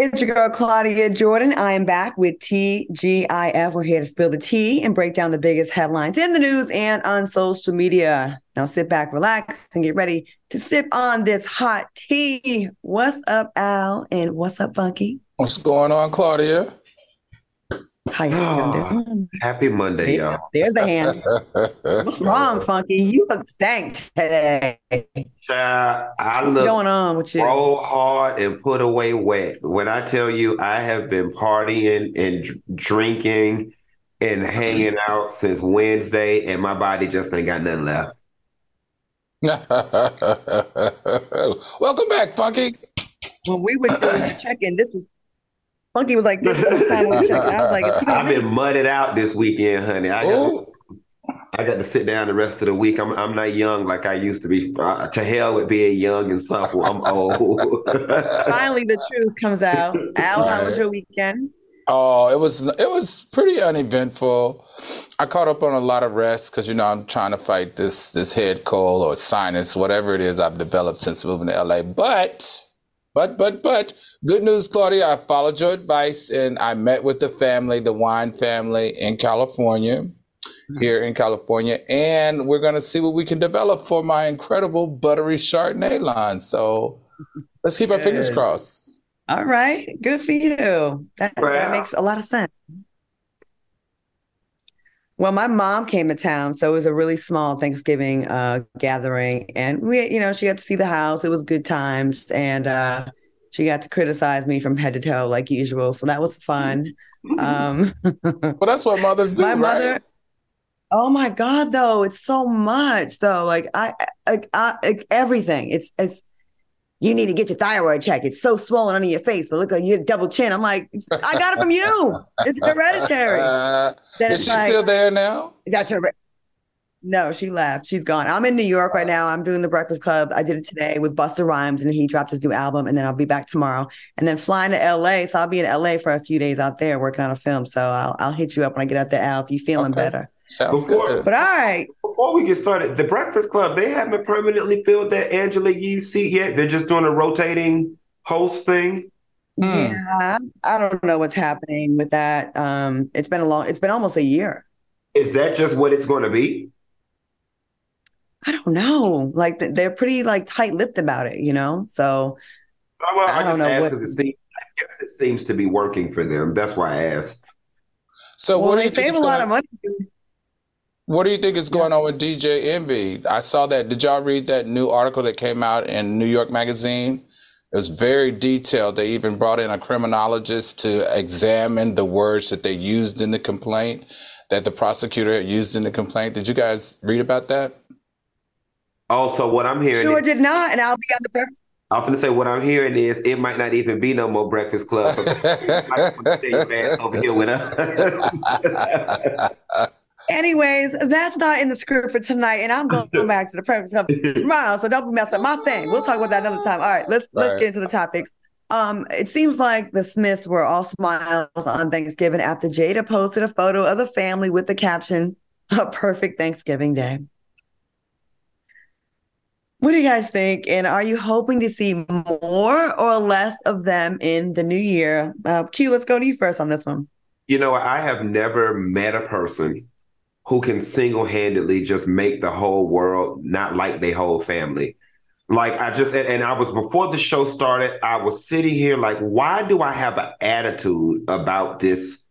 It's your girl Claudia Jordan. I am back with TGIF. We're here to spill the tea and break down the biggest headlines in the news and on social media. Now sit back, relax, and get ready to sip on this hot tea. What's up, Al? And what's up, Funky? What's going on, Claudia? How you doing? Happy Monday, There- y'all. There's the hand. What's wrong, Funky? You look stank today. Child, I What's look going on with you? roll hard and put away wet. When I tell you I have been partying and drinking and hanging out since Wednesday, and my body just ain't got nothing left. Welcome back, Funky. When we were doing the check-in, this was Funky was like this time we checked. I was like, is he gonna I've been mudded out this weekend, honey. I got, Ooh. I got to sit down the rest of the week. I'm I'm not young like I used to be. Uh, to hell with being young and supple. I'm old. finally the truth comes out. Al, how was your weekend? Oh, it was it was pretty uneventful. I caught up on a lot of rest because you know I'm trying to fight this this head cold or sinus, whatever it is I've developed since moving to LA. But but but but good news, Claudia. I followed your advice and I met with the family, the wine family in California, hmm. here in California, and we're gonna see what we can develop for my incredible buttery Chardonnay line. So let's keep our fingers crossed. All right, good for you. That, that makes a lot of sense. Well, my mom came to town, so it was a really small Thanksgiving uh, gathering, and we, you know, she got to see the house. It was good times, and uh, she got to criticize me from head to toe like usual. So that was fun. Um, Well, that's what mothers do, my right? mother oh my god though it's so much though like i like I, like everything it's it's you need to get your thyroid checked. It's so swollen under your face. It look like you had double chin. I'm like i got it from you. It's hereditary. Uh, then is she like still there now? that's your no she left. She's gone. I'm in new york right now. I'm doing the breakfast club. I did it today with Busta Rhymes and he dropped his new album and then i'll be back tomorrow. And then flying to la so i'll be in la for a few days out there working on a film. So i'll, I'll hit you up when i get out there al if you're feeling Okay. better Sounds Before- good. but all right Before we get started, the Breakfast Club, they haven't permanently filled that Angela Yee seat yet. They're just doing a rotating host thing. Hmm. Yeah, I don't know what's happening with that. Um, it's been a long, it's been almost a year. Is that just what it's going to be? I don't know. Like they're pretty like tight-lipped about it, you know? So Oh, Well, I, I don't just know asked what- it seems, I guess it seems to be working for them. That's why I asked. So well, what they save a lot of money. What do you think is going on with DJ Envy? I saw that. Did y'all read that new article that came out in New York Magazine? It was very detailed. They even brought in a criminologist to examine the words that they used in the complaint, that the prosecutor had used in the complaint. Did you guys read about that? Oh, also, what I'm hearing, Sure is, did not, and I'll be on the breakfast. I'm going to say what I'm hearing is it might not even be no more Breakfast Club. I just want to stay your ass over here with us. Anyways, that's not in the script for tonight, and I'm going to go back to the breakfast club tomorrow. So don't mess up my thing. We'll talk about that another time. All right, let's let's Right. get into the topics. Um, it seems like the Smiths were all smiles on Thanksgiving after Jada posted a photo of the family with the caption, "A perfect Thanksgiving day." What do you guys think? And are you hoping to see more or less of them in the new year? Uh, Q, let's go to you first on this one. You know, I have never met a person who can single handedly just make the whole world not like their whole family. Like I just and, and I was before the show started, I was sitting here like, why do I have an attitude about this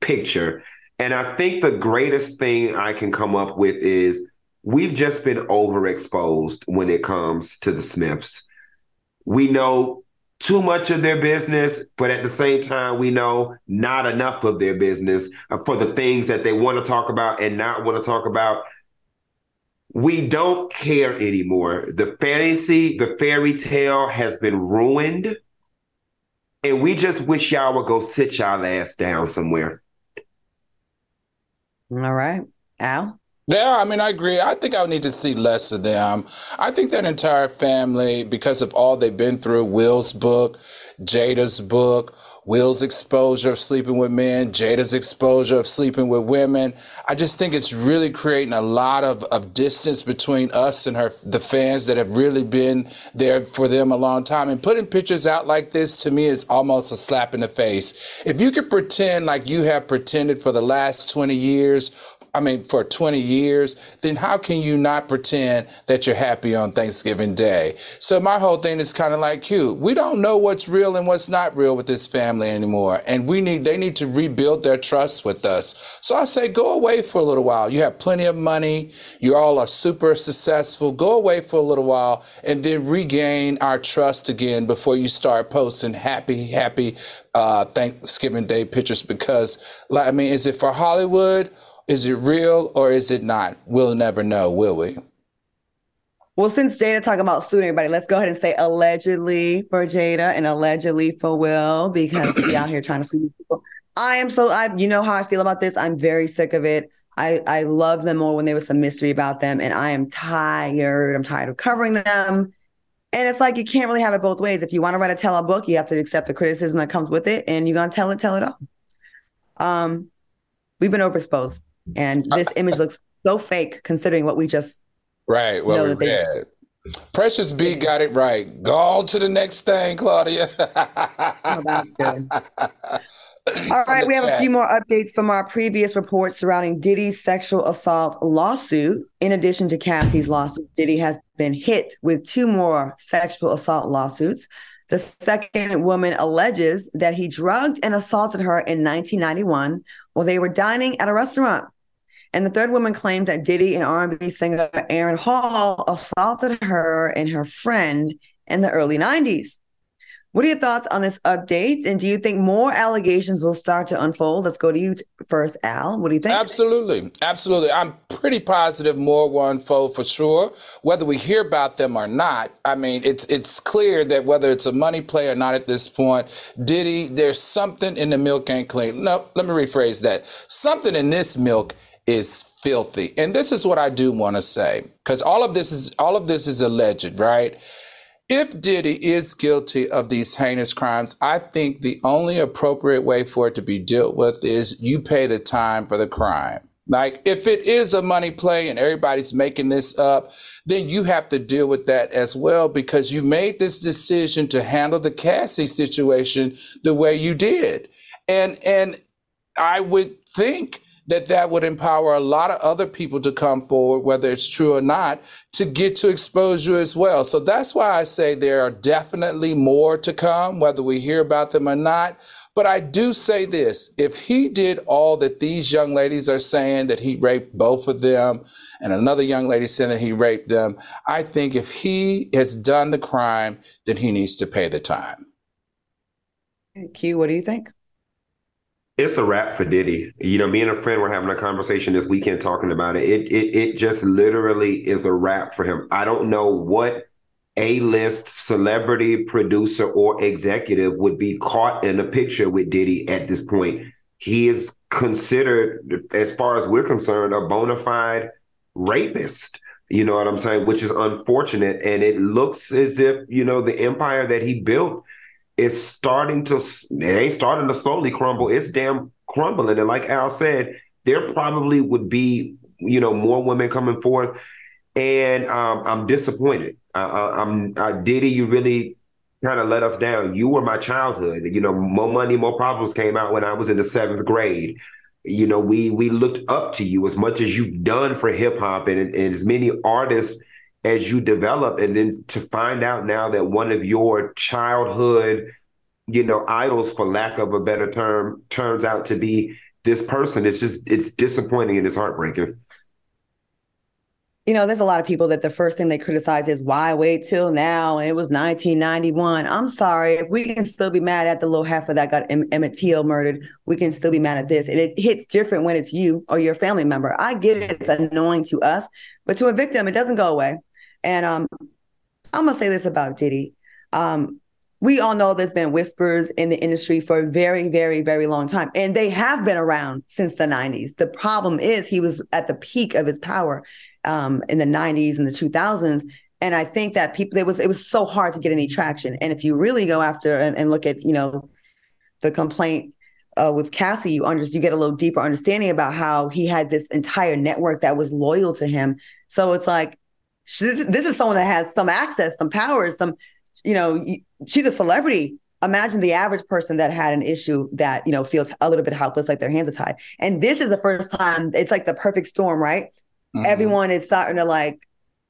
picture? And I think the greatest thing I can come up with is we've just been overexposed when it comes to the Smiths. we know too much of their business, but at the same time, we know not enough of their business uh, for the things that they want to talk about and not want to talk about. We don't care anymore. The fantasy, the fairy tale has been ruined. And we just wish y'all would go sit y'all ass down somewhere. All right. Al? Yeah, I mean, I agree. I think I would need to see less of them. I think that entire family, because of all they've been through, Will's book, Jada's book, Will's exposure of sleeping with men, Jada's exposure of sleeping with women. I just think it's really creating a lot of, of distance between us and her, the fans that have really been there for them a long time. And putting pictures out like this to me is almost a slap in the face. If you could pretend like you have pretended for the last 20 years I mean, for 20 years, then how can you not pretend that you're happy on Thanksgiving Day? So my whole thing is kind of like you. We don't know what's real and what's not real with this family anymore. And we need they need to rebuild their trust with us. So I say go away for a little while. You have plenty of money. You all are super successful. Go away for a little while and then regain our trust again before you start posting happy, happy uh, Thanksgiving Day pictures because like I mean, is it for Hollywood? Is it real or is it not? We'll never know, will we? Well, since Jada talking about suing everybody, let's go ahead and say allegedly for Jada and allegedly for Will because we out here trying to sue people. I am so I you know how I feel about this. I'm very sick of it. I I love them more when there was some mystery about them, and I am tired. I'm tired of covering them. And it's like you can't really have it both ways. If you want to write a tell a book, you have to accept the criticism that comes with it, and you're gonna tell it, tell it all. Um, we've been overexposed. And uh, this image looks so fake considering what we just right. Well, know that they, Precious B got it right. Go on to the next thing, Claudia. oh, that's good. All right, we have a few more updates from our previous reports surrounding Diddy's sexual assault lawsuit. In addition to Cassie's lawsuit, Diddy has been hit with two more sexual assault lawsuits. The second woman alleges that he drugged and assaulted her in 1991 while they were dining at a restaurant. And the third woman claimed that Diddy and R&B singer Aaron Hall assaulted her and her friend in the early 90s. What are your thoughts on this update? And do you think more allegations will start to unfold? Let's go to you first, Al. What do you think? Absolutely. Absolutely. I'm pretty positive more will unfold for sure. Whether we hear about them or not, I mean, it's it's clear that whether it's a money play or not at this point, Diddy, there's something in the milk ain't clean. No, let me rephrase that. Something in this milk is filthy. And this is what I do want to say because all of this is all of this is alleged, right? If Diddy is guilty of these heinous crimes, I think the only appropriate way for it to be dealt with is you pay the time for the crime. Like if it is a money play and everybody's making this up, then you have to deal with that as well because you made this decision to handle the Cassie situation the way you did. And and I would think that that would empower a lot of other people to come forward, whether it's true or not, to get to expose you as well. So that's why I say there are definitely more to come, whether we hear about them or not. But I do say this if he did all that these young ladies are saying, that he raped both of them, and another young lady saying that he raped them, I think if he has done the crime, then he needs to pay the time. Q, what do you think? It's a wrap for Diddy. You know, me and a friend were having a conversation this weekend talking about it. It it it just literally is a wrap for him. I don't know what a-list celebrity, producer, or executive would be caught in a picture with Diddy at this point. He is considered, as far as we're concerned, a bona fide rapist. You know what I'm saying? Which is unfortunate. And it looks as if, you know, the empire that he built is starting to ain't starting to slowly crumble. It's damn crumbling. And like Al said, there probably would be you know more women coming forth, and um, I'm disappointed. Uh, I'm uh, Diddy. You really kind of let us down. You were my childhood. You know, more money, more problems came out when I was in the seventh grade. You know, we we looked up to you as much as you've done for hip hop and, and as many artists as you develop and then to find out now that one of your childhood you know idols for lack of a better term turns out to be this person it's just it's disappointing and it's heartbreaking you know, there's a lot of people that the first thing they criticize is why wait till now? It was 1991. I'm sorry. If we can still be mad at the little heifer that got em- Emmett Till murdered, we can still be mad at this. And it hits different when it's you or your family member. I get it. It's annoying to us, but to a victim, it doesn't go away. And um, I'm to say this about Diddy. Um, we all know there's been whispers in the industry for a very, very, very long time. And they have been around since the 90s. The problem is he was at the peak of his power um, in the 90s and the 2000s. And I think that people, it was it was so hard to get any traction. And if you really go after and, and look at, you know, the complaint uh, with Cassie, you under, you get a little deeper understanding about how he had this entire network that was loyal to him. So it's like this, this is someone that has some access, some power, some, you know, she's a celebrity. Imagine the average person that had an issue that you know feels a little bit helpless, like their hands are tied. And this is the first time. It's like the perfect storm, right? Mm-hmm. Everyone is starting to like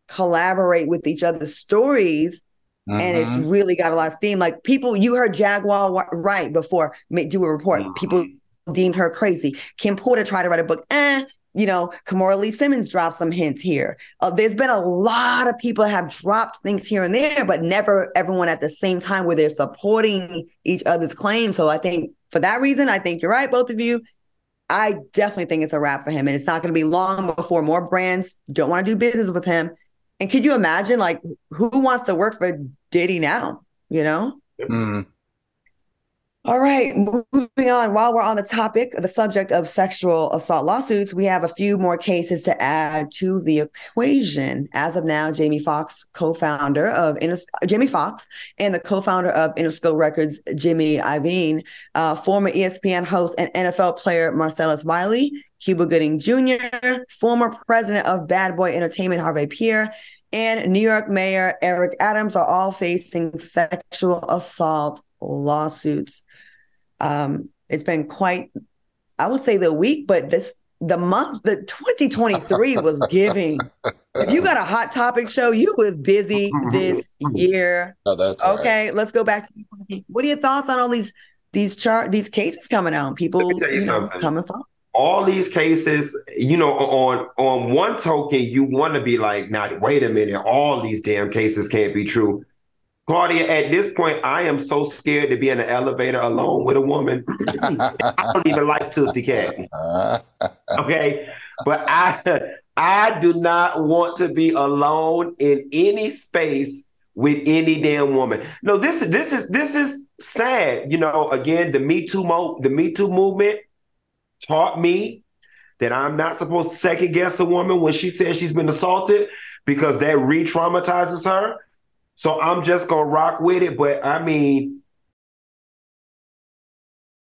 collaborate with each other's stories. Mm-hmm. And it's mm-hmm. really got a lot of steam. Like people, you heard Jaguar Wright before do a report. Mm-hmm. People deemed her crazy. Kim Porter tried to write a book. Eh, you know, Kimora Lee Simmons dropped some hints here. Uh, there's been a lot of people have dropped things here and there, but never everyone at the same time where they're supporting each other's claims. So I think for that reason, I think you're right, both of you. I definitely think it's a wrap for him. And it's not going to be long before more brands don't want to do business with him. And could you imagine, like, who wants to work for Diddy now? You know? Mm. All right, moving on. While we're on the topic, the subject of sexual assault lawsuits, we have a few more cases to add to the equation. As of now, Jamie Foxx, co-founder of Jamie Foxx, and the co-founder of Interscope Records, Jimmy Iovine, uh, former ESPN host and NFL player Marcellus Wiley, Cuba Gooding Jr., former president of Bad Boy Entertainment Harvey Pierre, and New York Mayor Eric Adams are all facing sexual assault lawsuits. Um, it's been quite, I would say the week, but this the month the 2023 was giving. if you got a hot topic show, you was busy this year. Oh, that's okay. Right. Let's go back to what are your thoughts on all these these chart these cases coming out? People you know, coming from all these cases, you know, on on one token, you want to be like, now wait a minute, all these damn cases can't be true. Claudia, at this point, I am so scared to be in an elevator alone with a woman. I don't even like Tootsie Cat. Okay. But I I do not want to be alone in any space with any damn woman. No, this is this is this is sad. You know, again, the Me Too mo the Me Too movement taught me that I'm not supposed to second guess a woman when she says she's been assaulted because that re-traumatizes her. So I'm just gonna rock with it. But I mean,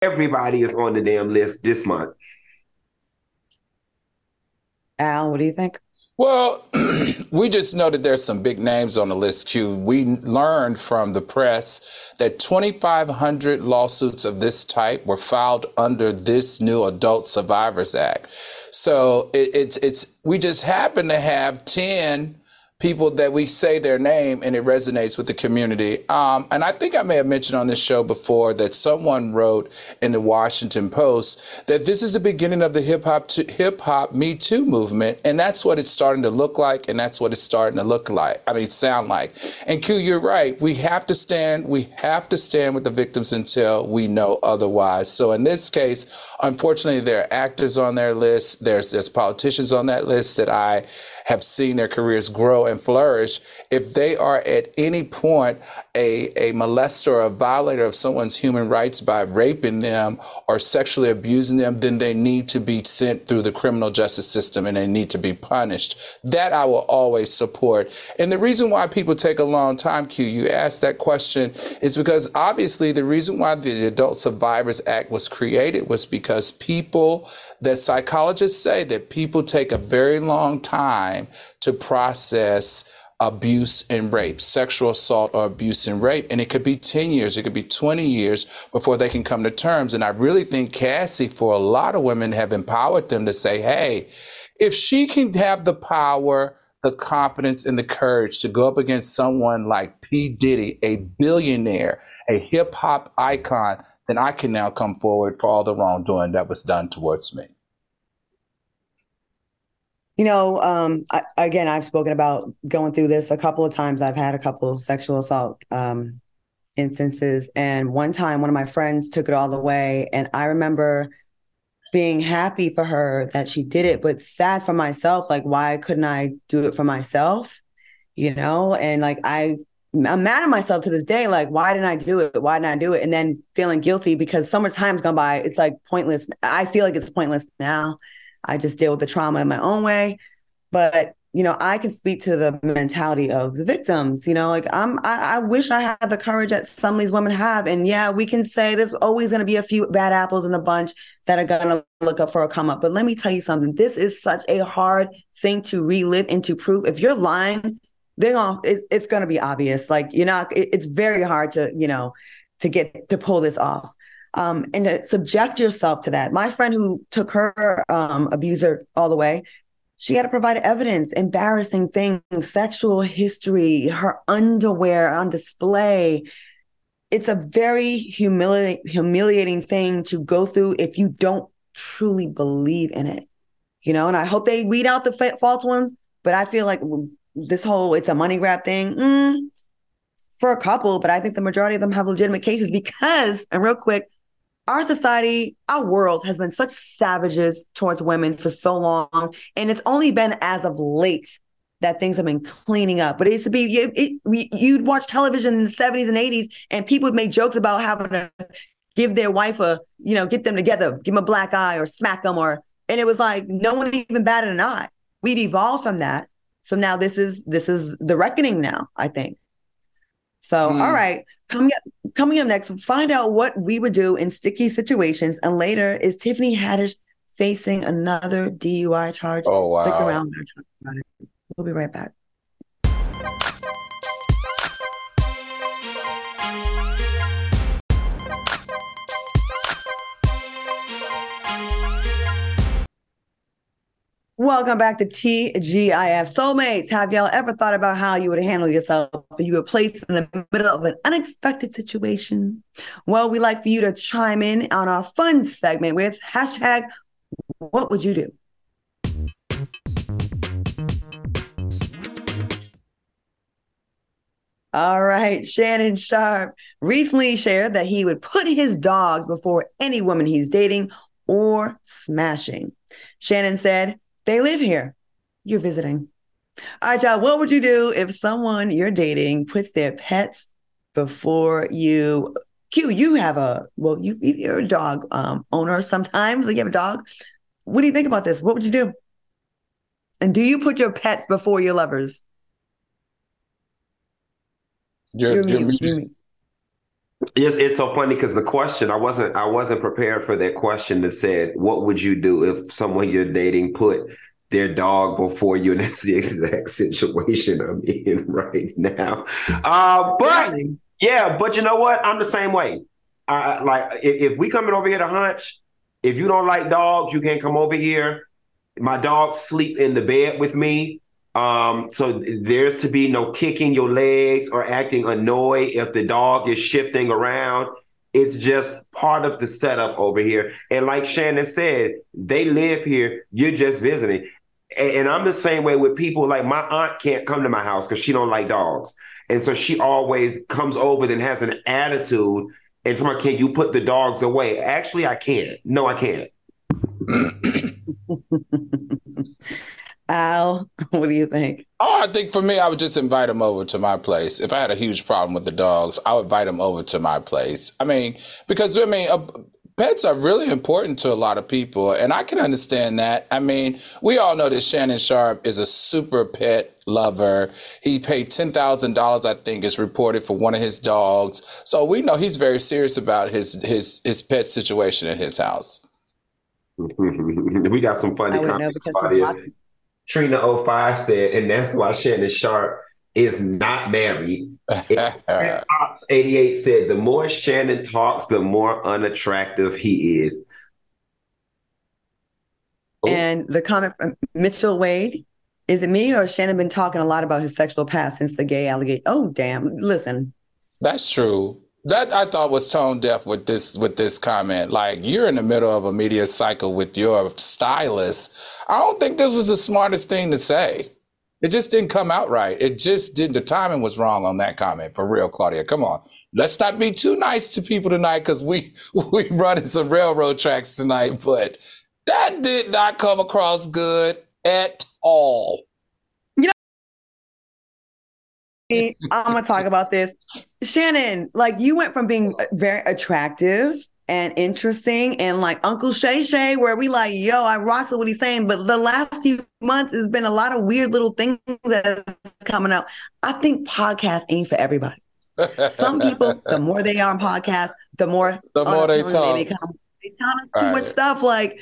everybody is on the damn list this month. Al, what do you think? Well, we just know that there's some big names on the list, Q. We learned from the press that 2,500 lawsuits of this type were filed under this new Adult Survivors Act. So it, it's it's we just happen to have 10 people that we say their name and it resonates with the community. Um, and I think I may have mentioned on this show before that someone wrote in the Washington Post that this is the beginning of the hip hop hip hop Me Too movement, and that's what it's starting to look like, and that's what it's starting to look like. I mean, sound like. And Q, you're right. We have to stand. We have to stand with the victims until we know otherwise. So in this case, unfortunately, there are actors on their list. There's there's politicians on that list that I have seen their careers grow and flourish, if they are at any point a, a molester or a violator of someone's human rights by raping them or sexually abusing them, then they need to be sent through the criminal justice system and they need to be punished. That I will always support. And the reason why people take a long time, Q, you asked that question, is because obviously the reason why the Adult Survivors Act was created was because people that psychologists say that people take a very long time to process abuse and rape, sexual assault or abuse and rape. And it could be 10 years, it could be 20 years before they can come to terms. And I really think Cassie, for a lot of women, have empowered them to say, hey, if she can have the power, the confidence and the courage to go up against someone like P. Diddy, a billionaire, a hip hop icon, then I can now come forward for all the wrongdoing that was done towards me. You know, um, I, again, I've spoken about going through this a couple of times. I've had a couple of sexual assault um, instances, and one time, one of my friends took it all the way, and I remember being happy for her that she did it, but sad for myself. Like, why couldn't I do it for myself? You know, and like I I'm mad at myself to this day. Like, why didn't I do it? Why didn't I do it? And then feeling guilty because so much time's gone by. It's like pointless. I feel like it's pointless now. I just deal with the trauma in my own way. But you know, I can speak to the mentality of the victims. You know, like I'm, I, I wish I had the courage that some of these women have. And yeah, we can say there's always going to be a few bad apples in the bunch that are going to look up for a come up. But let me tell you something. This is such a hard thing to relive and to prove. If you're lying, going it's, it's going to be obvious. Like you're not. It, it's very hard to you know to get to pull this off. Um, and to subject yourself to that. My friend who took her um, abuser all the way, she had to provide evidence, embarrassing things, sexual history, her underwear on display. It's a very humili- humiliating thing to go through if you don't truly believe in it. You know, and I hope they weed out the fa- false ones, but I feel like this whole it's a money grab thing, mm, for a couple, but I think the majority of them have legitimate cases because, and real quick, our society, our world has been such savages towards women for so long. And it's only been as of late that things have been cleaning up. But it used to be, it, it, you'd watch television in the 70s and 80s, and people would make jokes about having to give their wife a, you know, get them together, give them a black eye or smack them, or, and it was like no one even batted an eye. We've evolved from that. So now this is this is the reckoning now, I think. So, mm. all right, coming up, coming up next, find out what we would do in sticky situations. And later, is Tiffany Haddish facing another DUI charge? Oh, wow. Stick around. We'll be right back. Welcome back to TGIF. Soulmates, have y'all ever thought about how you would handle yourself if you were placed in the middle of an unexpected situation? Well, we'd like for you to chime in on our fun segment with hashtag what would you do? All right. Shannon Sharpe recently shared that he would put his dogs before any woman he's dating or smashing. Shannon said, they live here. You're visiting. All right, y'all. What would you do if someone you're dating puts their pets before you? Q, you have a well, you you're a dog um, owner sometimes. Like you have a dog. What do you think about this? What would you do? And do you put your pets before your lovers? You're, you're, you're muted. Yes, it's so funny because the question I wasn't I wasn't prepared for that question that said, "What would you do if someone you're dating put their dog before you?" And that's the exact situation I'm in right now. Uh, but yeah, but you know what? I'm the same way. I like if, if we coming over here to hunch. If you don't like dogs, you can't come over here. My dogs sleep in the bed with me. Um, so there's to be no kicking your legs or acting annoyed if the dog is shifting around. It's just part of the setup over here. And like Shannon said, they live here. You're just visiting. And I'm the same way with people. Like my aunt can't come to my house because she don't like dogs, and so she always comes over and has an attitude. And from can you put the dogs away? Actually, I can't. No, I can't. Al, what do you think? Oh, I think for me, I would just invite them over to my place. If I had a huge problem with the dogs, I would invite them over to my place. I mean, because I mean, uh, pets are really important to a lot of people, and I can understand that. I mean, we all know that Shannon Sharpe is a super pet lover. He paid ten thousand dollars, I think, is reported for one of his dogs. So we know he's very serious about his his his pet situation at his house. we got some funny comments about it. Trina 05 said, and that's why Shannon Sharpe is not married. Chris Fox 88 said, the more Shannon talks, the more unattractive he is. Oh. And the comment from Mitchell Wade, is it me or Shannon been talking a lot about his sexual past since the gay allegation? Oh, damn. Listen. That's true. That I thought was tone deaf with this with this comment. Like you're in the middle of a media cycle with your stylist. I don't think this was the smartest thing to say. It just didn't come out right. It just didn't. The timing was wrong on that comment. For real, Claudia. Come on. Let's not be too nice to people tonight because we we running some railroad tracks tonight. But that did not come across good at all. I'm gonna talk about this. Shannon, like you went from being very attractive and interesting and like Uncle Shay Shay, where we like, yo, I rock with what he's saying. But the last few months has been a lot of weird little things that's coming out. I think podcast ain't for everybody. Some people, the more they are on podcasts, the more the more they talk. They become. They tell us too right. much stuff like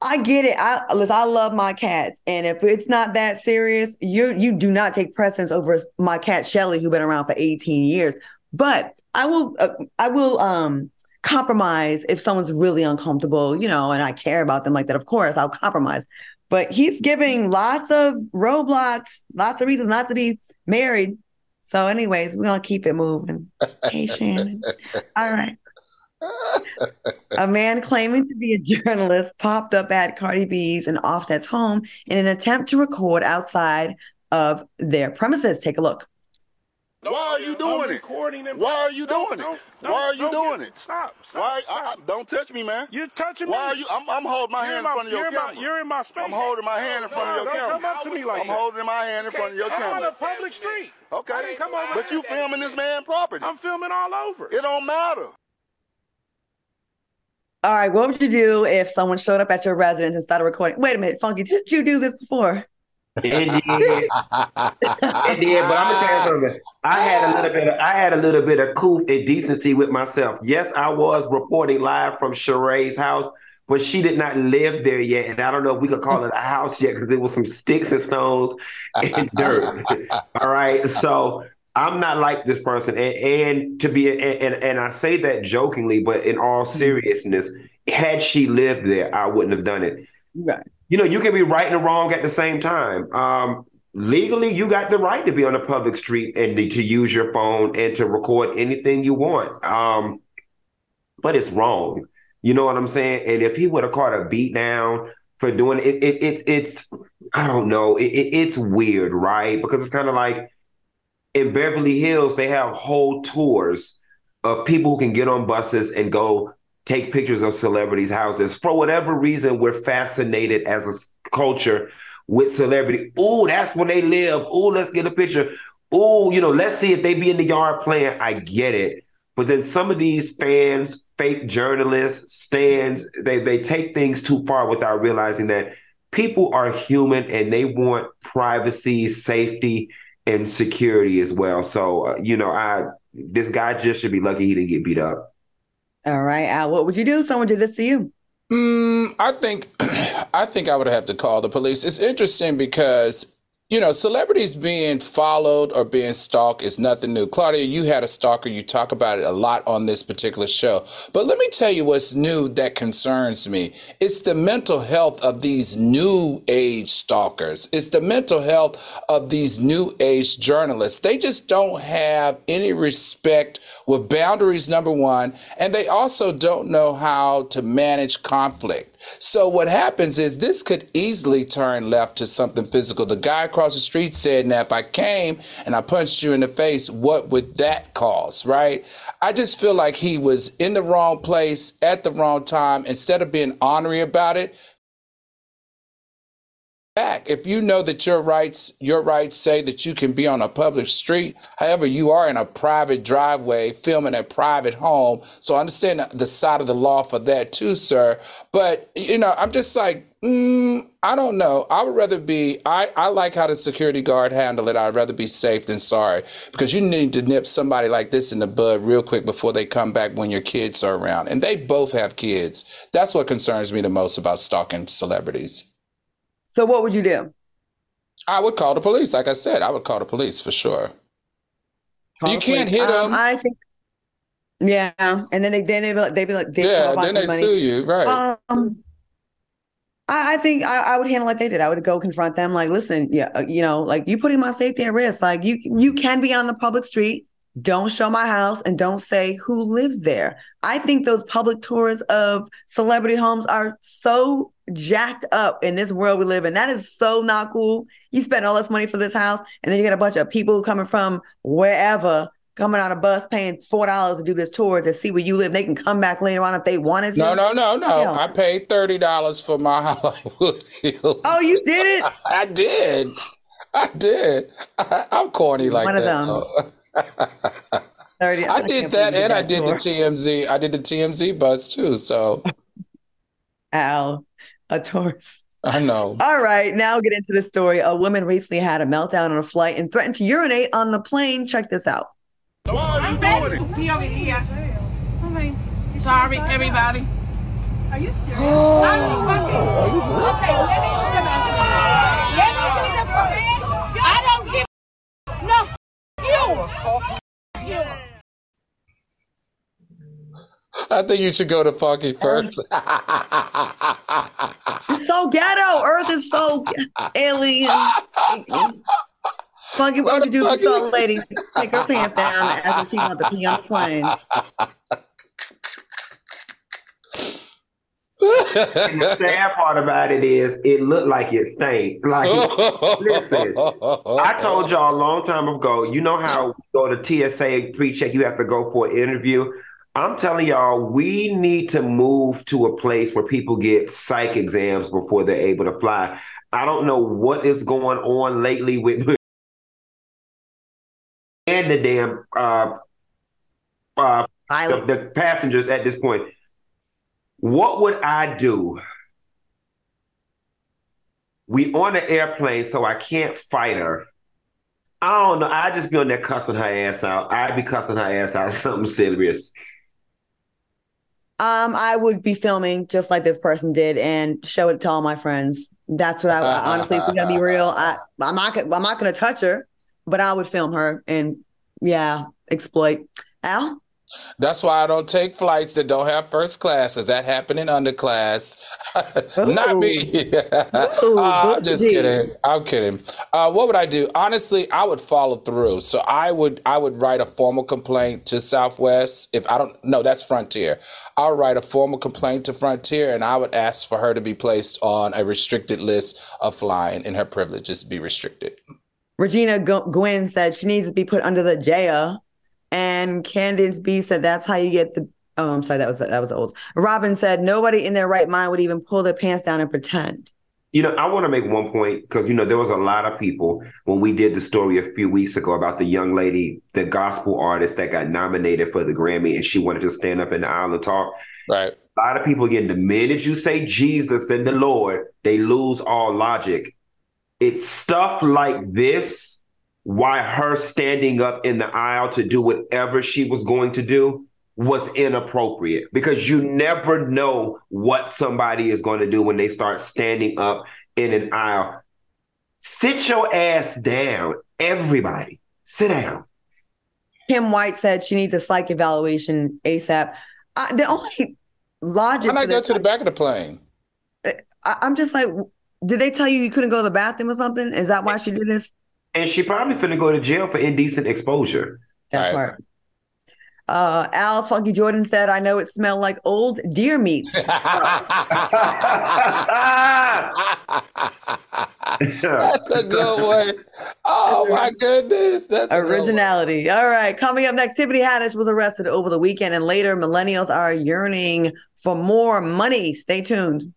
I get it. I listen, I love my cats. And if it's not that serious, you you do not take precedence over my cat Shelly, who's been around for 18 years. But I will uh, I will um compromise if someone's really uncomfortable, you know, and I care about them like that. Of course, I'll compromise. But he's giving lots of roadblocks, lots of reasons not to be married. So, anyways, we're gonna keep it moving. Hey, Shannon. All right a man claiming to be a journalist popped up at Cardi B's and Offset's home in an attempt to record outside of their premises. Take a look. Why are you doing it? Why are you doing it? Why are you doing it? Stop. Stop. Why? I, I, don't touch me, man. You're touching me. Why are you? I'm, I'm holding my you're hand in front of your camera. My, you're in my space. I'm holding my hand in front of your camera. don't camera. Come up to me like I'm holding my hand in front of your camera. I'm on a public street. Okay. Come over but you filming this man property. I'm filming all over. It don't matter. All right, what would you do if someone showed up at your residence and started recording? Wait a minute, Funky, did you do this before? It did. it did, but I'm gonna tell you something. I had a little bit of I had a little bit of cool and decency with myself. Yes, I was reporting live from Sheree's house, but she did not live there yet. And I don't know if we could call it a house yet because there was some sticks and stones and dirt. All right. So I'm not like this person, and, and to be, and, and, I say that jokingly, but in all mm-hmm. seriousness, had she lived there, I wouldn't have done it. Right. You know, you can be right and wrong at the same time. Um, legally, you got the right to be on a public street and to use your phone and to record anything you want. Um, but it's wrong. You know what I'm saying? And if he would have caught a beat down for doing it, it, it, it it's I don't know, it, it's weird, right? Because it's kind of like in Beverly Hills, they have whole tours of people who can get on buses and go take pictures of celebrities' houses. For whatever reason, we're fascinated as a culture with celebrity. Oh, that's where they live. Oh, let's get a picture. Oh, you know, let's see if they be in the yard playing. I get it. But then some of these fans, fake journalists, stands, they, they take things too far without realizing that people are human and they want privacy, safety, and security as well. So uh, you know, I this guy just should be lucky he didn't get beat up. All right, Al, what would you do? If someone did this to you. Mm, I think, I think I would have to call the police. It's interesting because you know, celebrities being followed or being stalked is nothing new. Claudia, you had a stalker. You talk about it a lot on this particular show. But let me tell you what's new that concerns me. It's the mental health of these new age stalkers. It's the mental health of these new age journalists. They just don't have any respect with boundaries, number one. And they also don't know how to manage conflict. So what happens is this could easily turn left to something physical. The guy across the street said, now if I came and I punched you in the face, what would that cause, right? I just feel like he was in the wrong place at the wrong time. Instead of being honorary about it, back. If you know that your rights, your rights say that you can be on a public street, however, you are in a private driveway filming a private home. So I understand the side of the law for that too, sir. But you know, I'm just like, mm, I don't know. I would rather be. I I like how the security guard handled it. I'd rather be safe than sorry because you need to nip somebody like this in the bud real quick before they come back when your kids are around, and they both have kids. That's what concerns me the most about stalking celebrities. So what would you do? I would call the police. Like I said, I would call the police for sure. Call you can't police. hit um, them. I think. Yeah, and then they then they be like they be like they yeah, then they money. sue you, right? Um, I, I think I, I, would handle like they did. I would go confront them, like, listen, yeah, uh, you know, like you putting my safety at risk. Like you you can be on the public street, don't show my house and don't say who lives there. I think those public tours of celebrity homes are so jacked up in this world we live in. That is so not cool. You spend all this money for this house, and then you get a bunch of people coming from wherever coming on a bus paying four dollars to do this tour to see where you live. They can come back later on if they wanted to. No, no, no, no. I paid thirty dollars for my Hollywood Hills. Oh, you did it? I did. I did. I, am corny like One of that. them. though. 30 I can't did that, and I did the tour. TMZ. I did the TMZ bus too. So Al, a tourist. I know. All right, now get into the story. A woman recently had a meltdown on a flight and threatened to urinate on the plane. Check this out. Why are you doing it? Pee over here. Okay. Sorry, everybody. Are you serious? I'm okay, let me let me let me do the. I don't give no you. I think you should go to Funky first. It's so ghetto. Earth is so alien. Funky, what would you do if you saw a lady take her pants down after she wanted to pee on the plane? And the sad part about it is it looked like it stank. Like listen, I told y'all a long time ago, you know how we go to TSA pre-check, you have to go for an interview. I'm telling y'all, we need to move to a place where people get psych exams before they're able to fly. I don't know what is going on lately with and the damn uh, uh, the, the passengers at this point. What would I do? We on the airplane, so I can't fight her. I don't know. I just be on there cussing her ass out. I'd be cussing her ass out. Something serious. Um, I would be filming just like this person did and show it to all my friends. That's what I honestly, if we're gonna be real, I I'm not gonna I'm not gonna touch her, but I would film her and yeah, exploit. Al, That's why I don't take flights that don't have first class, because that happened in underclass. Not me. Ooh, Uh, just G. kidding. I'm kidding. Uh, what would I do? Honestly, I would follow through. So I would I would write a formal complaint to Southwest. If I don't no, that's Frontier. I'll write a formal complaint to Frontier, and I would ask for her to be placed on a restricted list of flying, and her privileges be restricted. Regina Gwynn said she needs to be put under the jail, and Candace B said that's how you get the. Oh, I'm sorry, that was that was old. Robin said nobody in their right mind would even pull their pants down and pretend. You know, I want to make one point because you know there was a lot of people when we did the story a few weeks ago about the young lady, the gospel artist that got nominated for the Grammy, and she wanted to stand up in the aisle and talk. Right. A lot of people again, the minute you say Jesus and the Lord, they lose all logic. It's stuff like this why her standing up in the aisle to do whatever she was going to do was inappropriate because you never know what somebody is going to do when they start standing up in an aisle. Sit your ass down, everybody. Sit down. Kim White said she needs a psych evaluation ASAP. I, the only logic, Why not for go to the back of the plane? Uh, I, I'm just like, did they tell you you couldn't go to the bathroom or something? Is that why she did this? And she probably finna go to jail for indecent exposure. That Right. part. Uh, Al Funky Jordan said, "I know it smelled like old deer meat." That's a good one. Oh my goodness. That's. Originality. All right. Coming up next, Tiffany Haddish was arrested over the weekend, and later, millennials are yearning for more money. Stay tuned.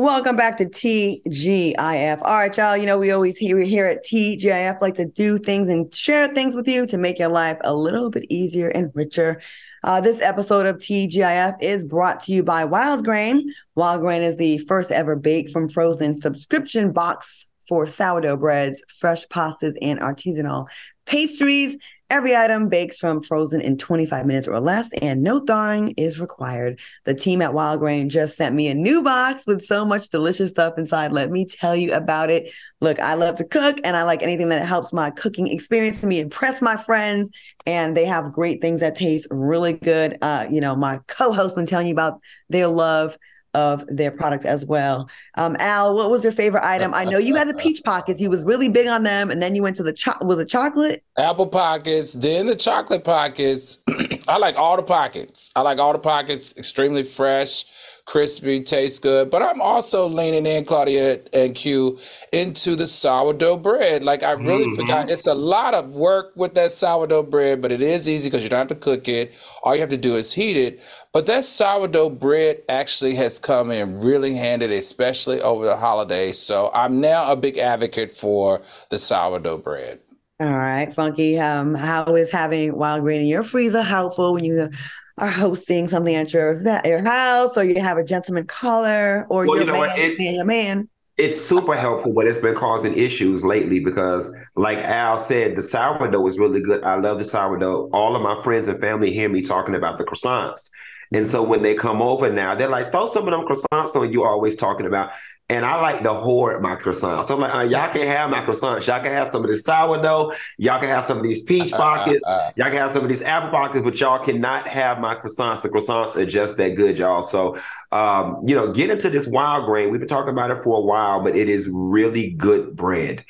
Welcome back to TGIF. All right, y'all. You know, we always here here at TGIF like to do things and share things with you to make your life a little bit easier and richer. Uh, this episode of TGIF is brought to you by Wildgrain. Wild Grain is the first ever bake from frozen subscription box for sourdough breads, fresh pastas, and artisanal pastries. Every item bakes from frozen in 25 minutes or less, and no thawing is required. The team at Wildgrain just sent me a new box with so much delicious stuff inside. Let me tell you about it. Look, I love to cook, and I like anything that helps my cooking experience to me impress my friends. And they have great things that taste really good. Uh, you know, my co-host been telling you about their love of their products as well. Um, Al, what was your favorite item? I know you had the peach pockets. You was really big on them, and then you went to the cho- was it chocolate? Apple pockets, then the chocolate pockets. I like all the pockets. I like all the pockets. Extremely fresh, crispy, tastes good. But I'm also leaning in, Claudia and Q, into the sourdough bread. Like I really Mhm. forgot. It's a lot of work with that sourdough bread, but it is easy because you don't have to cook it. All you have to do is heat it. But that sourdough bread actually has come in really handy, especially over the holidays. So I'm now a big advocate for the sourdough bread. All right, Funky. Um, how is having wild grain in your freezer helpful when you are hosting something at your at your house, or you have a gentleman caller, or Well, your you know man, It's- being your man? It's super helpful, but it's been causing issues lately because, like Al said, the sourdough is really good. I love the sourdough. All of my friends and family hear me talking about the croissants. And so when they come over now, they're like, throw some of them croissants on you always talking about. And I like to hoard my croissants. So I'm like, uh, y'all can have my croissants. Y'all can have some of this sourdough. Y'all can have some of these peach pockets. Y'all can have some of these apple pockets, but y'all cannot have my croissants. The croissants are just that good, y'all. So, um, you know, get into this Wildgrain. We've been talking about it for a while, but it is really good bread.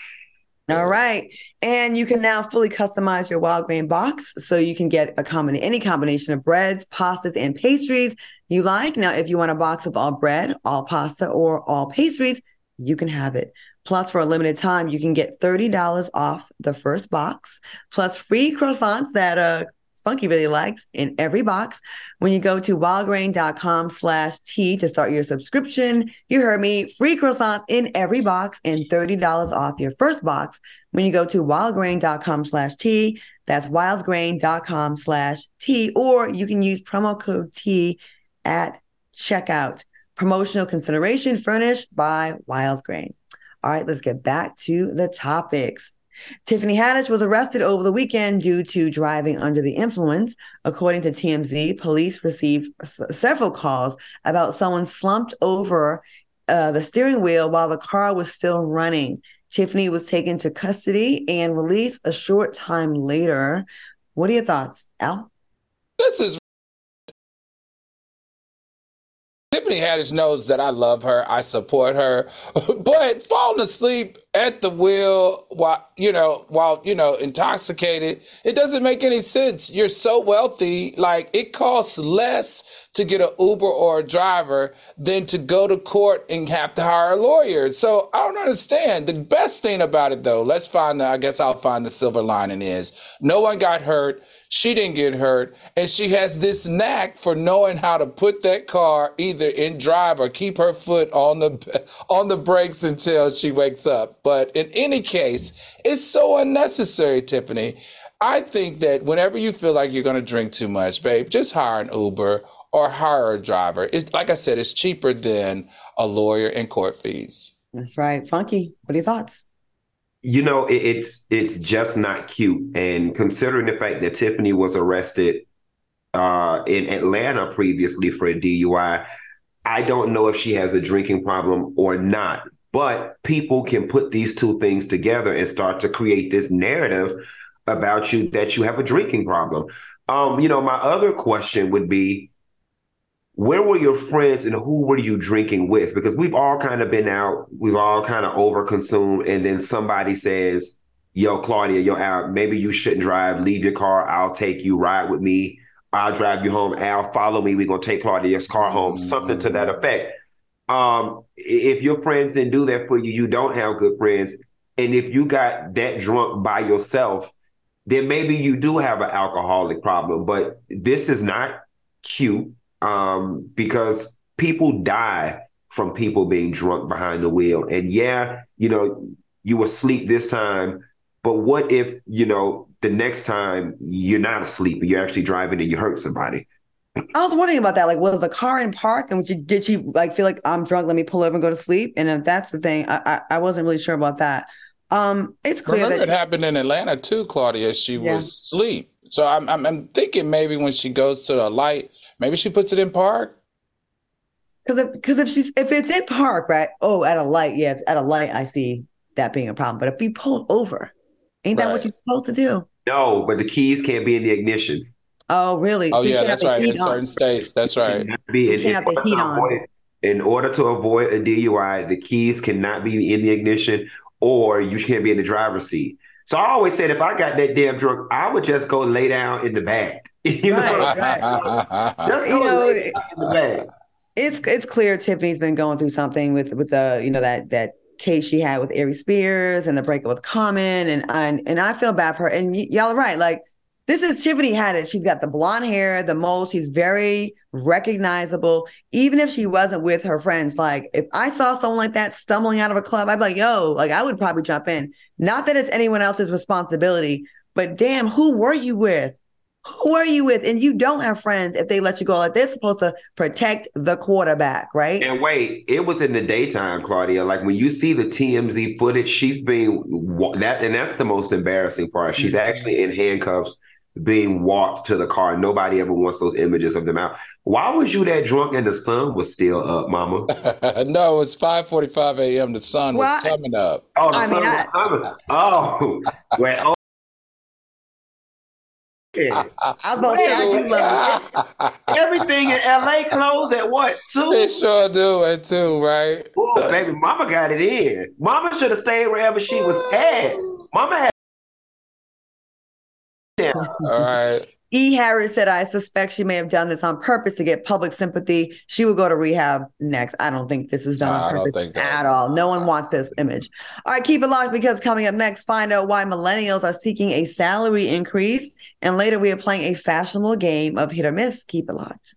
All right. And you can now fully customize your Wildgrain box so you can get a combina- any combination of breads, pastas, and pastries you like. Now, if you want a box of all bread, all pasta, or all pastries, you can have it. Plus, for a limited time, you can get $30 off the first box, plus free croissants that uh Funky really likes in every box. When you go to wildgrain.com slash T to start your subscription, you heard me, free croissants in every box and $30 off your first box. When you go to wildgrain.com slash T, that's wildgrain.com slash T, or you can use promo code T at checkout. Promotional consideration furnished by Wildgrain. All right, let's get back to the topics. Tiffany Haddish was arrested over the weekend due to driving under the influence. According to TMZ, police received s- several calls about someone slumped over uh, the steering wheel while the car was still running. Tiffany was taken to custody and released a short time later. What are your thoughts, Al? This is Tiffany Haddish knows that I love her, I support her, but falling asleep at the wheel while you know while you know intoxicated, it doesn't make any sense. You're so wealthy, like it costs less to get an Uber or a driver than to go to court and have to hire a lawyer. So I don't understand. The best thing about it though, let's find the I guess I'll find the silver lining is no one got hurt. She didn't get hurt, and she has this knack for knowing how to put that car either in drive or keep her foot on the on the brakes until she wakes up. But in any case, it's so unnecessary, Tiffany. I think that whenever you feel like you're going to drink too much, babe, just hire an Uber or hire a driver. It's like I said, it's cheaper than a lawyer and court fees. That's right. Funky, what are your thoughts? You know, it, it's it's just not cute. And considering the fact that Tiffany was arrested uh, in Atlanta previously for a DUI, I don't know if she has a drinking problem or not. But people can put these two things together and start to create this narrative about you that you have a drinking problem. Um, you know, my other question would be where were your friends and who were you drinking with? Because we've all kind of been out, we've all kind of overconsumed, and then somebody says, Yo, Claudia, yo, Al, maybe you shouldn't drive. Leave your car. I'll take you. Ride with me. I'll drive you home. Al, follow me. We're gonna take Claudia's car home. Something to that effect. Um, if your friends didn't do that for you, you don't have good friends. And if you got that drunk by yourself, then maybe you do have an alcoholic problem. But this is not cute um, because people die from people being drunk behind the wheel. And yeah, you know, you were asleep this time, but what if, you know, the next time you're not asleep and you're actually driving and you hurt somebody? I was wondering about that. Like, was the car in park, and did, did she like feel like I'm drunk? Let me pull over and go to sleep. And if that's the thing, I I, I wasn't really sure about that. Um, it's clear Remember, that it happened in Atlanta too, Claudia. She Yeah. was asleep. So I'm, I'm I'm thinking maybe when she goes to the light, maybe she puts it in park. because if because if she's if it's in park, right? Oh, at a light, yeah, at a light, I see that being a problem. But if you pulled over, ain't that what you're supposed to do? No, but the keys can't be in the ignition. Oh, really? Oh So yeah, that's right. In on. certain states, that's right. Cannot be You in, can't have the order heat on. avoid in order to avoid a DUI, the keys cannot be in the ignition, or you can't be in the driver's seat. So I always said, if I got that damn drunk, I would just go lay down in the back. you know, Right, right. just You know, lay down in the back. it's it's clear Tiffany's been going through something with with the you know that that case she had with Aries Spears and the breakup with Common and and and I feel bad for her. And y- y'all are right. Like this is Tiffany Haddish. She's got the blonde hair, the mole. She's very recognizable. Even if she wasn't with her friends, like if I saw someone like that stumbling out of a club, I'd be like, yo, like I would probably jump in. Not that it's anyone else's responsibility, but damn, who were you with? Who are you with? And you don't have friends if they let you go. Like they're supposed to protect the quarterback, right? And wait, it was in the daytime, Claudia. Like when you see the TMZ footage, she's being that, and that's the most embarrassing part. She's Mhm. actually in handcuffs, being walked to the car. Nobody ever wants those images of them out. Why was you that drunk and the sun was still up, Mama? no, it's 5:45 a.m. The sun was coming up. Oh, the I sun mean, was coming. Oh, well, oh. Yeah. I was about to say, I do love Everything in LA closed at what two? They sure do it too, right? Ooh, baby, Mama got it in. Mama should have stayed wherever she was at. Mama had. All right. E. Harris said, I suspect she may have done this on purpose to get public sympathy. She will go to rehab next. I don't think this is done No, on I don't purpose think at all. No one wants this image. All right, keep it locked because coming up next, find out why millennials are seeking a salary increase. And later, we are playing a fashionable game of hit or miss. Keep it locked.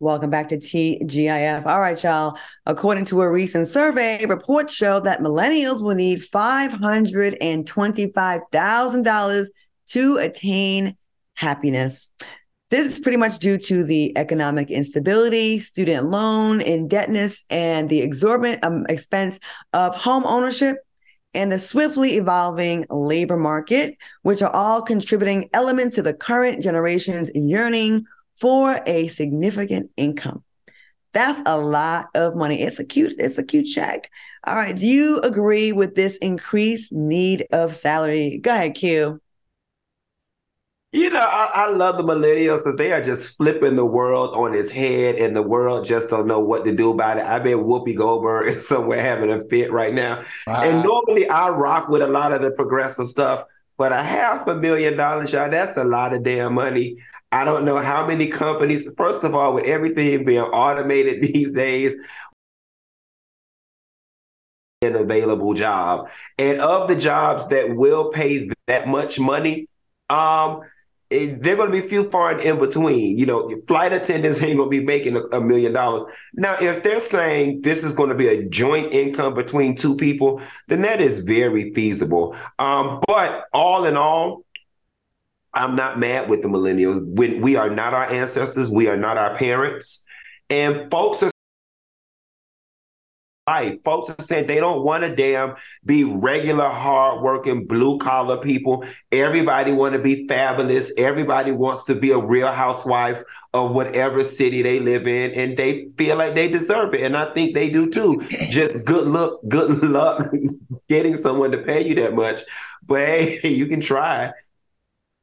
Welcome back to TGIF. All right, y'all. According to a recent survey, reports show that millennials will need $525,000 to attain happiness. This is pretty much due to the economic instability, student loan indebtedness, and the exorbitant um, expense of home ownership and the swiftly evolving labor market, which are all contributing elements to the current generation's yearning for a significant income. That's a lot of money. It's a cute, it's a cute check. All right. Do you agree with this increased need of salary? Go ahead, Q. You know, I, I love the millennials because they are just flipping the world on its head, and the world just don't know what to do about it. I bet Whoopi Goldberg is somewhere having a fit right now. And normally I rock with a lot of the progressive stuff, but a half a million dollars, y'all, that's a lot of damn money. I don't know how many companies, first of all, with everything being automated these days, an available job. And of the jobs that will pay that much money, um, it, they're going to be few far and in between. You know, flight attendants ain't going to be making a, a million dollars. Now, if they're saying this is going to be a joint income between two people, then that is very feasible. Um, but all in all, I'm not mad with the millennials. When we are not our ancestors, we are not our parents, and folks are life. Folks are saying they don't want to damn be regular, hardworking, blue collar people. Everybody want to be fabulous. Everybody wants to be a real housewife of whatever city they live in, and they feel like they deserve it. And I think they do too. Just good luck, good luck getting someone to pay you that much. But hey, you can try.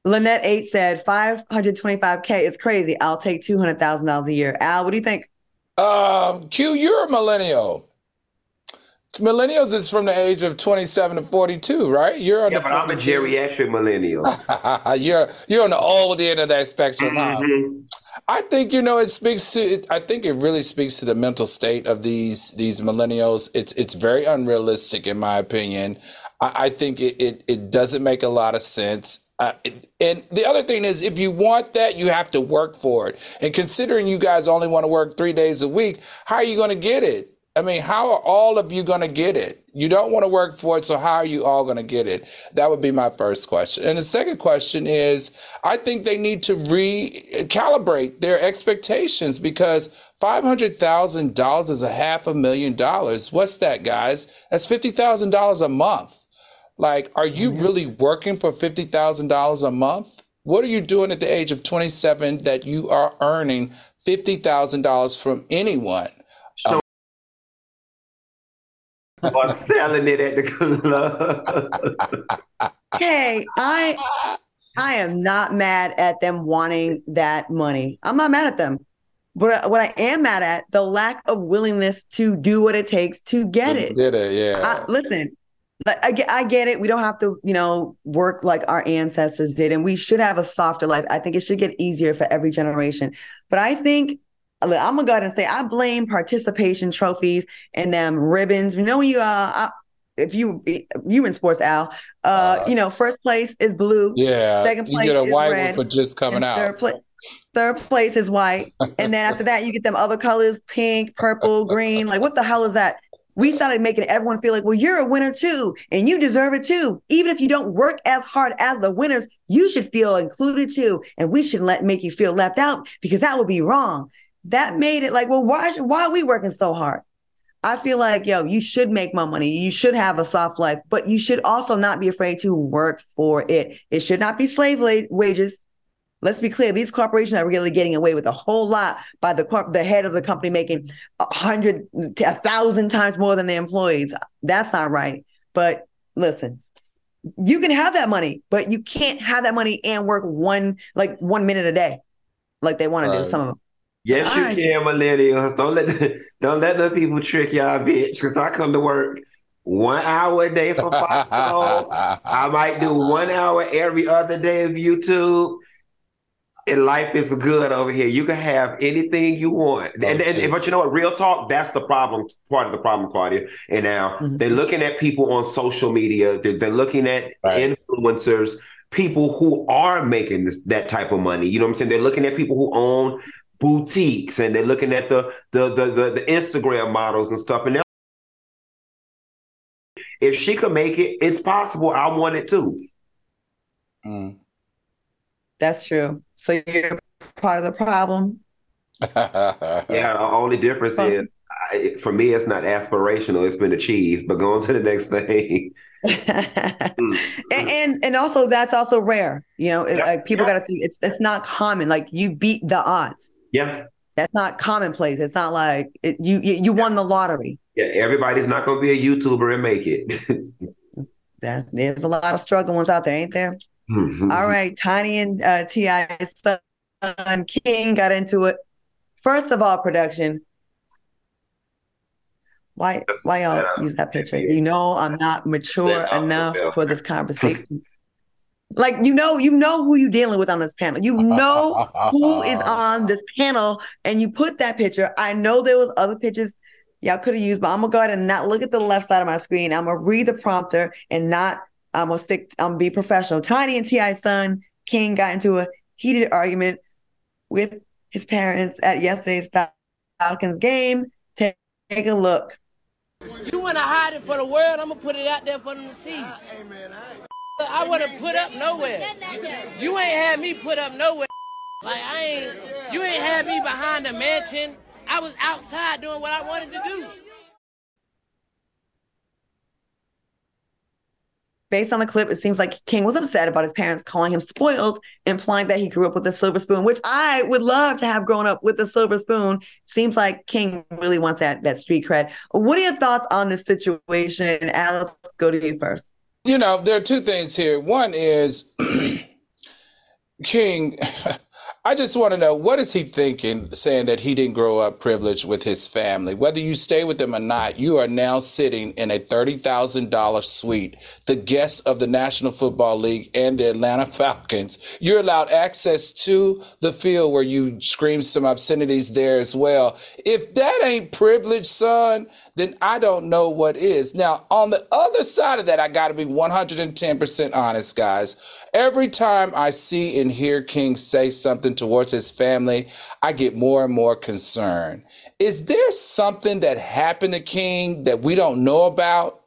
Lynette Eight said 525K is crazy. I'll take $200,000 a year. Al, what do you think? Um, Q, you're a millennial. Millennials is from the age of 27 to 42, right? You're on Yeah, the but I'm a geriatric millennial. you're you're on the old end of that spectrum. huh? Mhm. I think you know it speaks to. I think it really speaks to the mental state of these these millennials. It's it's very unrealistic, in my opinion. I, I think it, it it doesn't make a lot of sense. Uh, and the other thing is, if you want that, you have to work for it. And considering you guys only want to work three days a week, how are you going to get it? I mean, how are all of you going to get it? You don't want to work for it, so how are you all going to get it? That would be my first question. And the second question is I think they need to recalibrate their expectations because $500,000 is a half a million dollars. What's that, guys? That's $50,000 a month. Like, are you mm-hmm. really working for $50,000 a month? What are you doing at the age of 27 that you are earning $50,000 from anyone? So, um, or selling it at the club. Hey, I I am not mad at them wanting that money. I'm not mad at them. But what I am mad at the lack of willingness to do what it takes to get it. Get it, yeah. I, listen, like, I get, I get it. We don't have to, you know, work like our ancestors did, and we should have a softer life. I think it should get easier for every generation. But I think I'm gonna go ahead and say I blame participation trophies and them ribbons. You know, when you uh, I, if you you in sports, Al, uh, uh, you know, first place is blue. Yeah. Second place you get a is white red. one for just coming out. Third, pla- third place is white, and then after that, you get them other colors: pink, purple, green. Like, what the hell is that? We started making everyone feel like, well, you're a winner too, and you deserve it too. Even if you don't work as hard as the winners, you should feel included too, and we should let make you feel left out because that would be wrong. That made it like, well, why should, why are we working so hard? I feel like, yo, you should make more money. You should have a soft life, but you should also not be afraid to work for it. It should not be slave wages. Let's be clear: these corporations are really getting away with a whole lot by the corp- the head of the company making a hundred, a thousand times more than the employees. That's not right. But listen, you can have that money, but you can't have that money and work one like one minute a day, like they want to do. Some of them. Yes, All you right. can, millennials. Don't let the, don't let the people trick y'all, bitch. Because I come to work one hour a day for Fox I might do one hour every other day of YouTube. And life is good over here. You can have anything you want. And, and, Okay. but you know what? Real talk, that's the problem, part of the problem, Claudia. And now Mhm. they're looking at people on social media, they're, they're looking at Right. influencers, people who are making this, that type of money. You know what I'm saying? They're looking at people who own boutiques and they're looking at the the the the, the Instagram models and stuff. And if she could make it, it's possible. I want it too. Mm. That's true. So you're part of the problem. Yeah, the only difference Huh. is I, for me, it's not aspirational; it's been achieved. But going to the next thing, hmm. and, and and also that's also rare. You know, Yeah, like people yeah. got to think it's it's not common. Like you beat the odds. yeah, That's not commonplace. It's not like it, you you you won the lottery. yeah, everybody's not going to be a YouTuber and make it. That, there's a lot of struggling ones out there, ain't there? Mm-hmm. All right, Tiny and uh, T.I. son King got into it. First of all, production. Why why y'all Yeah. use that picture? You know I'm not mature Yeah, enough yeah. for this conversation. like you know, you know who you're dealing with on this panel. You know who is on this panel, and you put that picture. I know there was other pictures y'all could have used, but I'm gonna go ahead and not look at the left side of my screen. I'm gonna read the prompter and not. I'm gonna stick. I'm gonna be professional. Tiny and T.I.'s son King got into a heated argument with his parents at yesterday's Falcons game. Take, take a look. You want to hide it for the world? I'm gonna put it out there for them to see. Amen. I want to put up nowhere. You ain't had me put up nowhere. Like I ain't. You ain't had me behind the mansion. I was outside doing what I wanted to do. Based on the clip, it seems like King was upset about his parents calling him spoiled, implying that he grew up with a silver spoon, which I would love to have grown up with a silver spoon. Seems like King really wants that that street cred. What are your thoughts on this situation? Alice, go to you first. You know, there are two things here. One is King. I just want to know what is he thinking, saying that he didn't grow up privileged with his family. Whether you stay with them or not, you are now sitting in a thirty thousand dollar suite, the guest of the National Football League and the Atlanta Falcons. You're allowed access to the field where you scream some obscenities there as well. If that ain't privilege, son, then I don't know what is. Now, on the other side of that, I got to be 110% honest, guys. Every time I see and hear King say something towards his family, I get more and more concerned. Is there something that happened to King that we don't know about?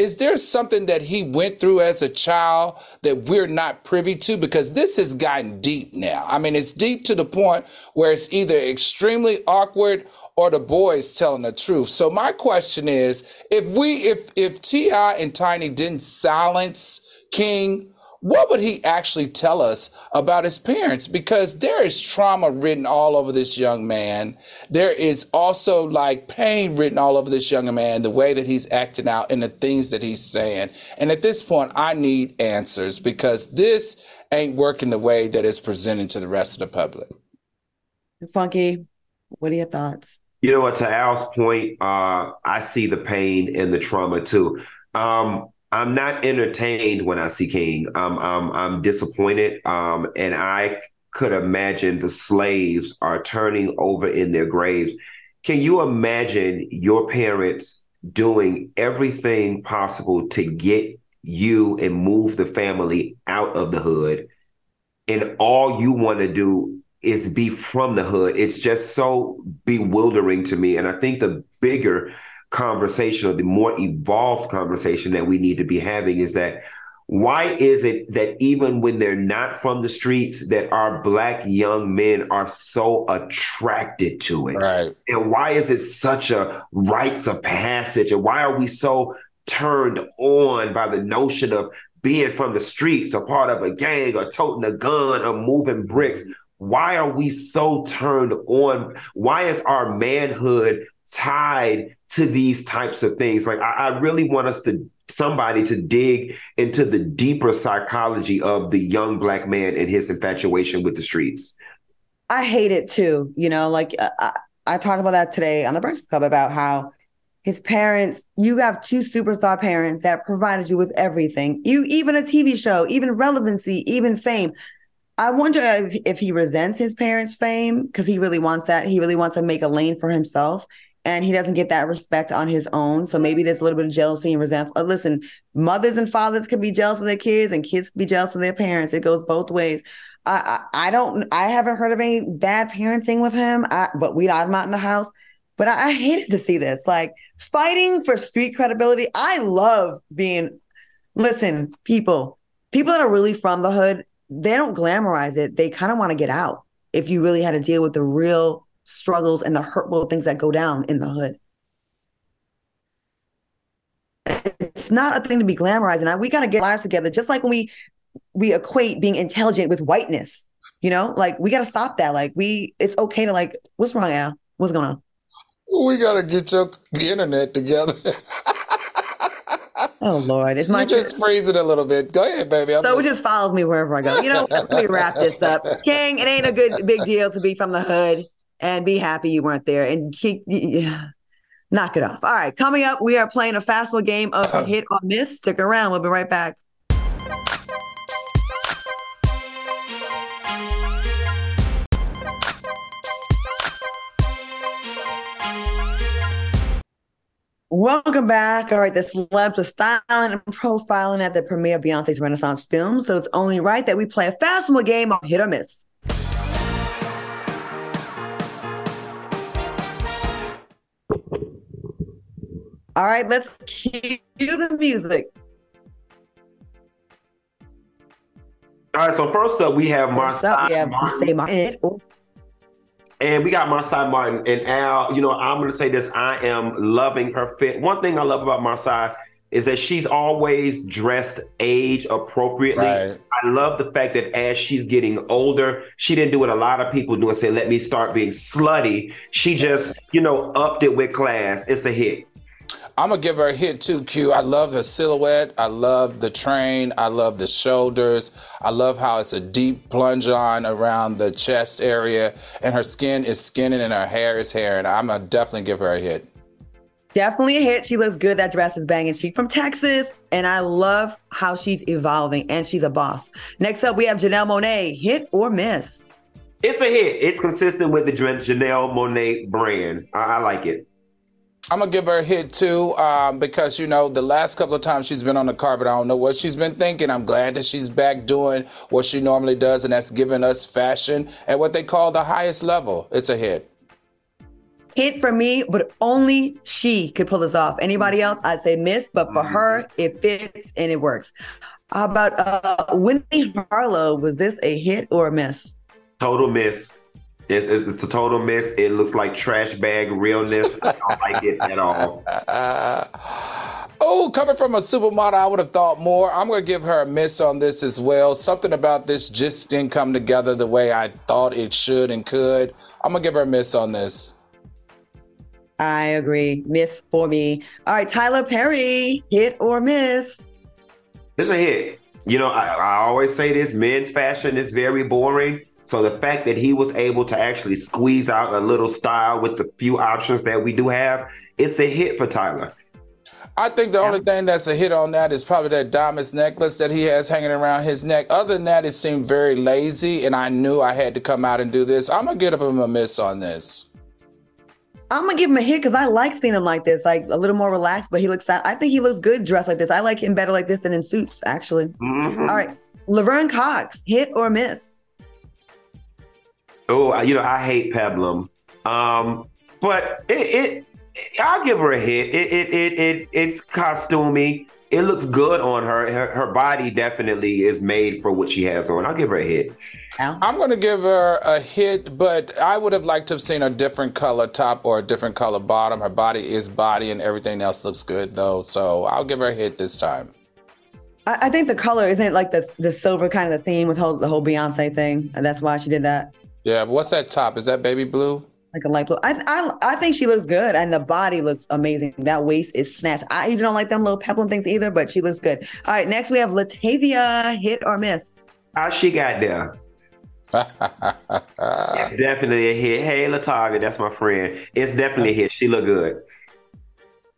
Is there something that he went through as a child that we're not privy to? Because this has gotten deep now. I mean, it's deep to the point where it's either extremely awkward or the boy is telling the truth. So my question is, if we if if T.I. and Tiny didn't silence King, what would he actually tell us about his parents? Because there is trauma written all over this young man. There is also like pain written all over this young man, the way that he's acting out and the things that he's saying. And at this point, I need answers because this ain't working the way that it's presented to the rest of the public. Funky, what are your thoughts? You know what? To Al's point, uh, I see the pain and the trauma too. Um, I'm not entertained when I see King. Um, I'm I'm disappointed. Um, and I could imagine the slaves are turning over in their graves. Can you imagine your parents doing everything possible to get you and move the family out of the hood? And all you want to do is be from the hood. It's just so bewildering to me. And I think the bigger conversation or the more evolved conversation that we need to be having is that why is it that even when they're not from the streets that our black young men are so attracted to it? Right. And why is it such a rites of passage? And why are we so turned on by the notion of being from the streets a part of a gang or toting a gun or moving bricks? Why are we so turned on? Why is our manhood tied to these types of things. Like I, I really want us to somebody to dig into the deeper psychology of the young black man and his infatuation with the streets. I hate it too. You know, like uh, I, I talked about that today on the Breakfast Club about how his parents, you have two superstar parents that provided you with everything. You even a TV show, even relevancy, even fame. I wonder if, if he resents his parents' fame because he really wants that. He really wants to make a lane for himself and he doesn't get that respect on his own. So maybe there's a little bit of jealousy and resentment. Uh, listen, mothers and fathers can be jealous of their kids, and kids can be jealous of their parents. It goes both ways. I, I, I don't I haven't heard of any bad parenting with him. I, but we I'm out in the house. But I, I hated to see this. Like fighting for street credibility. I love being listen, people, people that are really from the hood, they don't glamorize it. They kind of want to get out. If you really had to deal with the real struggles and the hurtful things that go down in the hood. It's not a thing to be glamorized. glamorizing. We got to get lives together, just like when we we equate being intelligent with whiteness. You know, like we got to stop that. Like we, it's okay to like, what's wrong, Al? What's going on? We got to get your the internet together. oh Lord, it's my you just phrase it a little bit. Go ahead, baby. I'm so it just follows me wherever I go. You know, let me wrap this up. King, it ain't a good big deal to be from the hood and be happy you weren't there and keep yeah, knock it off. All right, coming up, we are playing a fastball game of uh-huh. hit or miss. Stick around. We'll be right back. Welcome back. All right, the celebs are styling and profiling at the premiere of Beyonce's Renaissance film, so it's only right that we play a fashionable game of hit or miss. All right, let's cue the music. All right, so first up we have Marsai. Yeah, say Martin. And we got Marsai Martin and Al. You know, I'm going to say this: I am loving her fit. One thing I love about Marsai is that she's always dressed age appropriately. Right. I love the fact that as she's getting older, she didn't do what a lot of people do and say, let me start being slutty. She just, you know, upped it with class. It's a hit. I'm gonna give her a hit too, Q. I love the silhouette. I love the train. I love the shoulders. I love how it's a deep plunge on around the chest area, and her skin is skinning and her hair is hair. And I'm gonna definitely give her a hit. Definitely a hit. She looks good. That dress is banging. She's from Texas, and I love how she's evolving, and she's a boss. Next up, we have Janelle Monáe. Hit or miss? It's a hit. It's consistent with the Janelle Monáe brand. I, I like it. I'm gonna give her a hit too, um, because you know the last couple of times she's been on the carpet, I don't know what she's been thinking. I'm glad that she's back doing what she normally does, and that's giving us fashion at what they call the highest level. It's a hit. Hit for me, but only she could pull this off. Anybody else, I'd say miss, but for her, it fits and it works. How about uh, Winnie Harlow? Was this a hit or a miss? Total miss. It, it's a total miss. It looks like trash bag realness. I don't like it at all. oh, coming from a supermodel, I would have thought more. I'm going to give her a miss on this as well. Something about this just didn't come together the way I thought it should and could. I'm going to give her a miss on this. I agree. Miss for me. All right, Tyler Perry, hit or miss? It's a hit. You know, I, I always say this men's fashion is very boring. So the fact that he was able to actually squeeze out a little style with the few options that we do have, it's a hit for Tyler. I think the yeah. only thing that's a hit on that is probably that diamonds necklace that he has hanging around his neck. Other than that, it seemed very lazy, and I knew I had to come out and do this. I'm gonna give him a miss on this. I'm gonna give him a hit because I like seeing him like this, like a little more relaxed. But he looks, I think he looks good dressed like this. I like him better like this than in suits, actually. Mm-hmm. All right, Laverne Cox, hit or miss? Oh, you know, I hate Peplum. Um, but it, it, I'll give her a hit. It, it, it, it, it's costumey. It looks good on her. her. Her body definitely is made for what she has on. I'll give her a hit. I'm going to give her a hit, but I would have liked to have seen a different color top or a different color bottom. Her body is body, and everything else looks good though. So I'll give her a hit this time. I, I think the color isn't like the the silver kind of the theme with whole, the whole Beyonce thing, and that's why she did that. Yeah, but what's that top? Is that baby blue? Like a light blue. I, I I think she looks good, and the body looks amazing. That waist is snatched. I usually don't like them little peplum things either, but she looks good. All right, next we have Latavia. Hit or miss? How she got there? it's definitely a hit. Hey, Latavia, that's my friend. It's definitely a hit. She look good.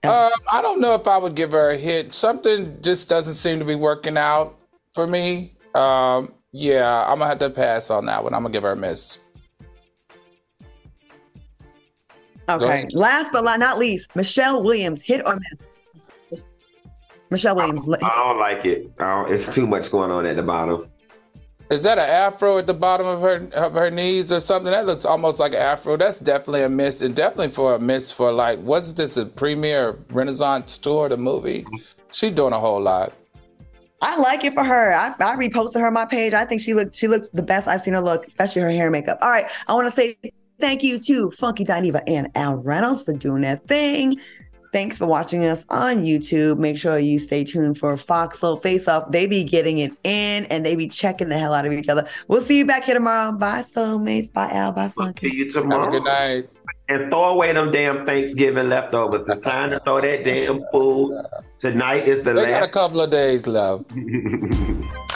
Um, I don't know if I would give her a hit. Something just doesn't seem to be working out for me. Um, yeah, I'm gonna have to pass on that one. I'm gonna give her a miss. Okay. Last but not least, Michelle Williams, hit or miss? Michelle Williams. I, I don't like it. Don't, it's too much going on at the bottom. Is that an afro at the bottom of her of her knees or something? That looks almost like an afro. That's definitely a miss, and definitely for a miss for like, wasn't this a premiere Renaissance tour, the movie? She's doing a whole lot. I like it for her. I, I reposted her on my page. I think she looks she looks the best I've seen her look, especially her hair and makeup. All right, I want to say thank you to Funky Dineva and Al Reynolds for doing that thing. Thanks for watching us on YouTube. Make sure you stay tuned for Fox Soul Face Off. They be getting it in and they be checking the hell out of each other. We'll see you back here tomorrow. Bye, soulmates. Bye, Al. Bye, Funky. See you tomorrow. good night. And throw away them damn Thanksgiving leftovers. It's time to throw that damn food. Tonight is the they last. got a couple of days left.